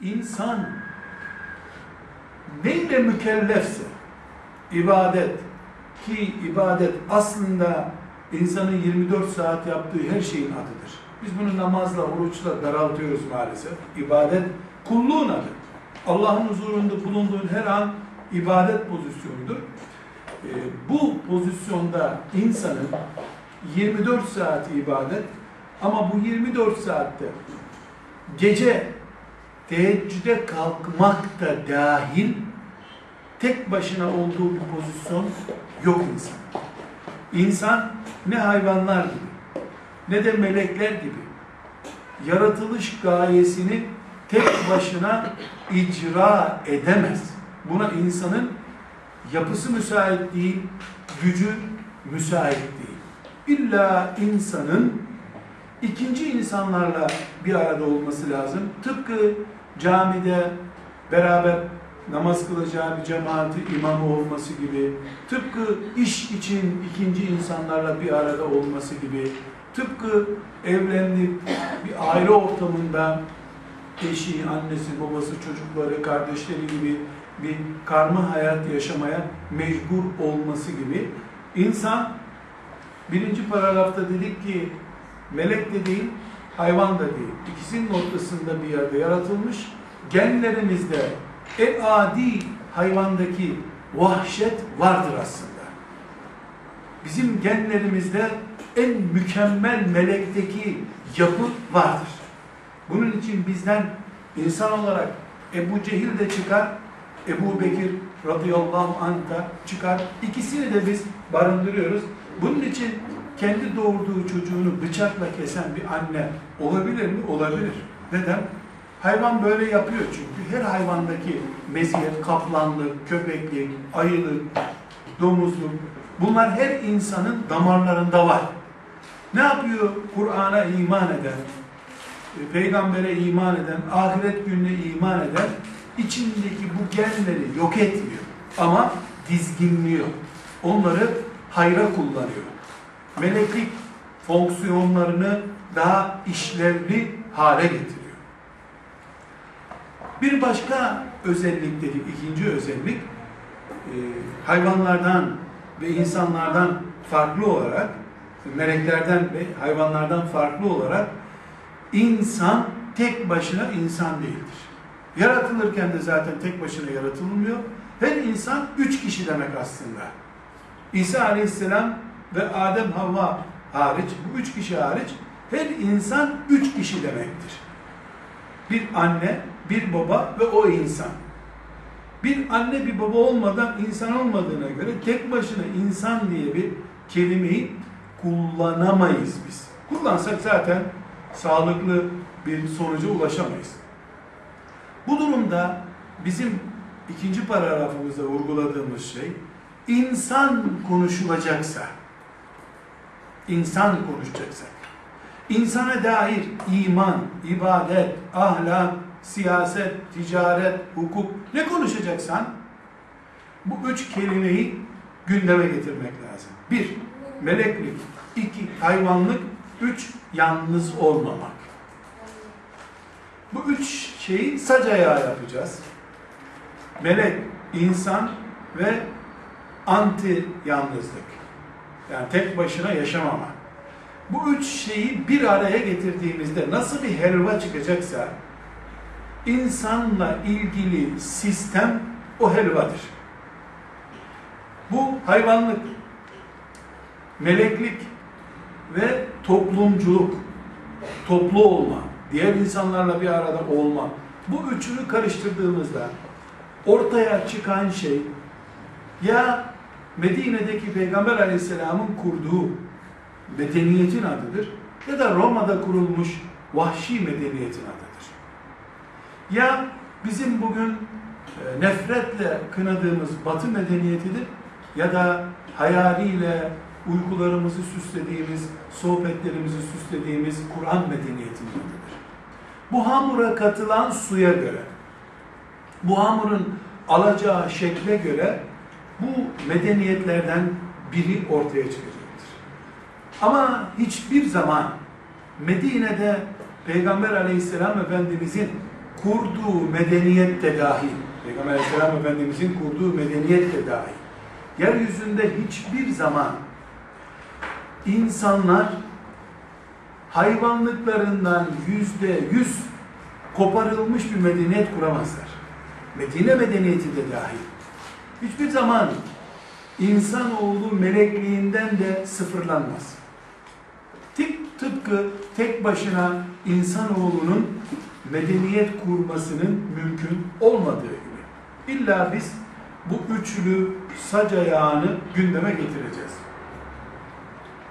insan neyle mükellefse ibadet ki ibadet aslında insanın 24 saat yaptığı her şeyin adıdır. Biz bunu namazla, oruçla daraltıyoruz maalesef. İbadet kulluğun adı. Allah'ın huzurunda bulunduğun her an ibadet pozisyonudur. Ee, bu pozisyonda insanın 24 saat ibadet ama bu 24 saatte gece teheccüde kalkmak da dahil tek başına olduğu bir pozisyon yok insan. İnsan ne hayvanlar gibi ne de melekler gibi yaratılış gayesini tek başına icra edemez. Buna insanın yapısı müsait değil, gücü müsait değil. İlla insanın ikinci insanlarla bir arada olması lazım. Tıpkı camide beraber namaz kılacağı bir cemaati imamı olması gibi, tıpkı iş için ikinci insanlarla bir arada olması gibi, tıpkı evlenip bir aile ortamında eşi, annesi, babası, çocukları, kardeşleri gibi bir karma hayat yaşamaya mecbur olması gibi insan birinci paragrafta dedik ki melek de değil, hayvan da değil. İkisinin ortasında bir yerde yaratılmış. Genlerimizde e adi hayvandaki vahşet vardır aslında. Bizim genlerimizde en mükemmel melekteki yapı vardır. Bunun için bizden insan olarak Ebu Cehil de çıkar, Ebu Bekir radıyallahu anh da çıkar. İkisini de biz barındırıyoruz. Bunun için kendi doğurduğu çocuğunu bıçakla kesen bir anne olabilir mi? Olabilir. Neden? Hayvan böyle yapıyor çünkü. Her hayvandaki meziyet, kaplanlık, köpeklik, ayılık, domuzluk bunlar her insanın damarlarında var. Ne yapıyor Kur'an'a iman eden, peygambere iman eden, ahiret gününe iman eden içindeki bu genleri yok etmiyor. Ama dizginliyor. Onları hayra kullanıyor. Meleklik fonksiyonlarını daha işlevli hale getiriyor. Bir başka özellik dedik, ikinci özellik e, hayvanlardan ve insanlardan farklı olarak, meleklerden ve hayvanlardan farklı olarak insan tek başına insan değildir. Yaratılırken de zaten tek başına yaratılmıyor. Her insan üç kişi demek aslında. İsa Aleyhisselam ve Adem Havva hariç, bu üç kişi hariç her insan üç kişi demektir. Bir anne, bir baba ve o insan. Bir anne bir baba olmadan insan olmadığına göre tek başına insan diye bir kelimeyi kullanamayız biz. Kullansak zaten sağlıklı bir sonuca ulaşamayız. Bu durumda bizim ikinci paragrafımızda vurguladığımız şey insan konuşulacaksa insan konuşacaksa insana dair iman, ibadet, ahlak, siyaset, ticaret, hukuk ne konuşacaksan bu üç kelimeyi gündeme getirmek lazım. Bir, meleklik. iki hayvanlık. Üç, yalnız olmamak. Bu üç şeyi sac ayağı yapacağız. Melek, insan ve anti yalnızlık. Yani tek başına yaşamama. Bu üç şeyi bir araya getirdiğimizde nasıl bir helva çıkacaksa insanla ilgili sistem o helvadır. Bu hayvanlık, meleklik ve toplumculuk, toplu olma, diğer insanlarla bir arada olma. Bu üçünü karıştırdığımızda ortaya çıkan şey ya Medine'deki Peygamber Aleyhisselam'ın kurduğu medeniyetin adıdır ya da Roma'da kurulmuş vahşi medeniyetin adıdır. Ya bizim bugün e, nefretle kınadığımız batı medeniyetidir ya da hayaliyle uykularımızı süslediğimiz, sohbetlerimizi süslediğimiz Kur'an medeniyetindedir. Bu hamura katılan suya göre, bu hamurun alacağı şekle göre bu medeniyetlerden biri ortaya çıkacaktır. Ama hiçbir zaman Medine'de Peygamber aleyhisselam Efendimizin kurduğu medeniyet de dahil, Peygamber Aleyhisselam Efendimizin kurduğu medeniyet de dahil, yeryüzünde hiçbir zaman insanlar hayvanlıklarından yüzde yüz koparılmış bir medeniyet kuramazlar. Medine medeniyeti de dahil. Hiçbir zaman insanoğlu melekliğinden de sıfırlanmaz. Tıp, tıpkı tek başına insanoğlunun medeniyet kurmasının mümkün olmadığı gibi. İlla biz bu üçlü sac ayağını gündeme getireceğiz.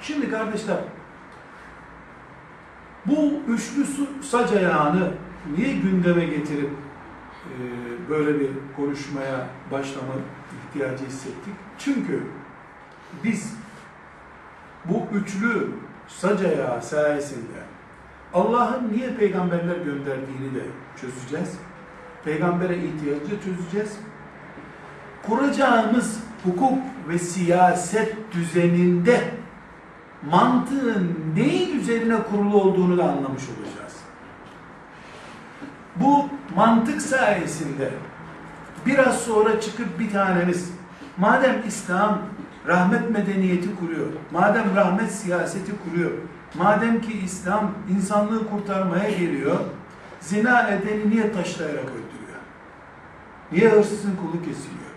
Şimdi kardeşler, bu üçlü sac ayağını niye gündeme getirip böyle bir konuşmaya başlama ihtiyacı hissettik? Çünkü biz bu üçlü sac ayağı sayesinde Allah'ın niye peygamberler gönderdiğini de çözeceğiz. Peygambere ihtiyacı çözeceğiz. Kuracağımız hukuk ve siyaset düzeninde mantığın neyin üzerine kurulu olduğunu da anlamış olacağız. Bu mantık sayesinde biraz sonra çıkıp bir taneniz madem İslam rahmet medeniyeti kuruyor, madem rahmet siyaseti kuruyor, madem ki İslam insanlığı kurtarmaya geliyor, zina edeni niye taşlayarak öldürüyor? Niye hırsızın kulu kesiliyor?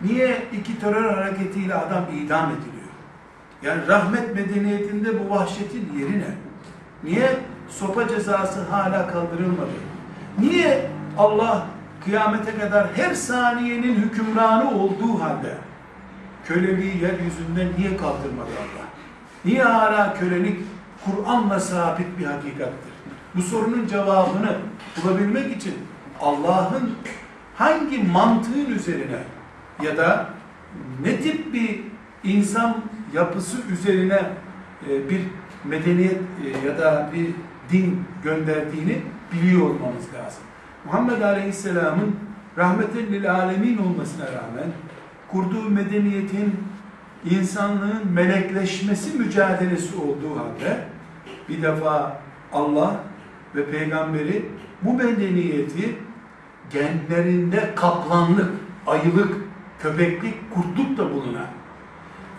Niye iki terör hareketiyle adam idam ediliyor? Yani rahmet medeniyetinde bu vahşetin yeri ne? Niye sopa cezası hala kaldırılmadı? Niye Allah kıyamete kadar her saniyenin hükümranı olduğu halde köleliği yeryüzünden niye kaldırmadı Allah? Niye hala kölelik Kur'an'la sabit bir hakikattir? Bu sorunun cevabını bulabilmek için Allah'ın hangi mantığın üzerine ya da ne tip bir insan yapısı üzerine e, bir medeniyet e, ya da bir din gönderdiğini biliyor olmamız lazım. Muhammed Aleyhisselam'ın rahmetin lil alemin olmasına rağmen kurduğu medeniyetin insanlığın melekleşmesi mücadelesi olduğu halde bir defa Allah ve peygamberi bu medeniyeti genlerinde kaplanlık, ayılık, köpeklik, kurtluk da bulunan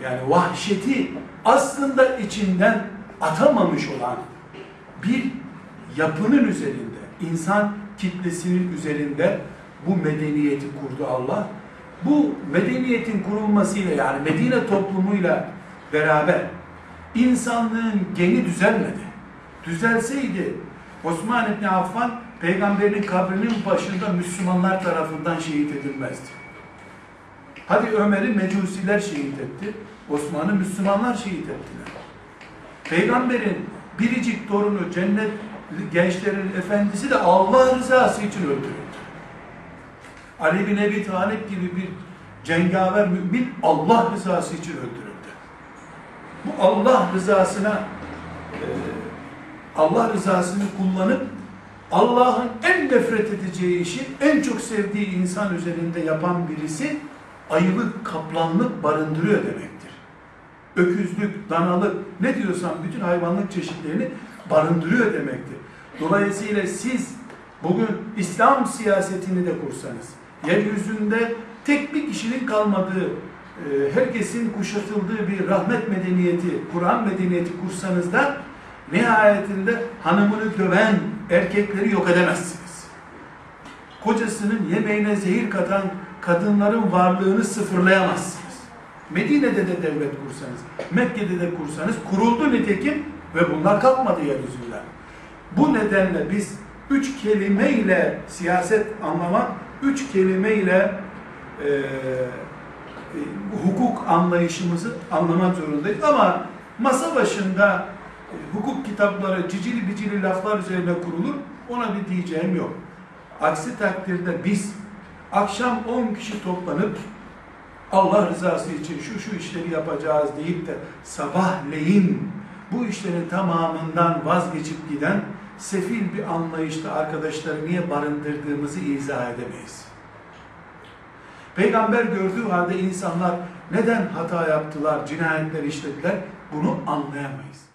yani vahşeti aslında içinden atamamış olan bir yapının üzerinde, insan kitlesinin üzerinde bu medeniyeti kurdu Allah. Bu medeniyetin kurulmasıyla yani Medine toplumuyla beraber insanlığın geni düzelmedi. Düzelseydi Osman İbni Affan peygamberin kabrinin başında Müslümanlar tarafından şehit edilmezdi. Hadi Ömer'i mecusiler şehit etti. Osman'ı Müslümanlar şehit ettiler. Peygamberin biricik torunu cennet gençlerin efendisi de Allah rızası için öldürüldü. Ali bin Ebi Talip gibi bir cengaver mümin Allah rızası için öldürüldü. Bu Allah rızasına e, Allah rızasını kullanıp Allah'ın en nefret edeceği işi en çok sevdiği insan üzerinde yapan birisi ayılık, kaplanlık barındırıyor demektir. Öküzlük, danalık, ne diyorsan bütün hayvanlık çeşitlerini barındırıyor demektir. Dolayısıyla siz bugün İslam siyasetini de kursanız, yeryüzünde tek bir kişinin kalmadığı, e, herkesin kuşatıldığı bir rahmet medeniyeti, Kur'an medeniyeti kursanız da nihayetinde hanımını döven erkekleri yok edemezsiniz. Kocasının yemeğine zehir katan kadınların varlığını sıfırlayamazsınız. Medine'de de devlet kursanız, Mekke'de de kursanız kuruldu nitekim ve bunlar kalkmadı yeryüzünden. Bu nedenle biz üç kelimeyle siyaset anlamak, üç kelimeyle e, e, hukuk anlayışımızı anlamak zorundayız. Ama masa başında e, hukuk kitapları cicili bicili laflar üzerine kurulur, ona bir diyeceğim yok. Aksi takdirde biz akşam 10 kişi toplanıp Allah rızası için şu şu işleri yapacağız deyip de sabahleyin bu işlerin tamamından vazgeçip giden sefil bir anlayışta arkadaşları niye barındırdığımızı izah edemeyiz. Peygamber gördüğü halde insanlar neden hata yaptılar, cinayetler işlediler bunu anlayamayız.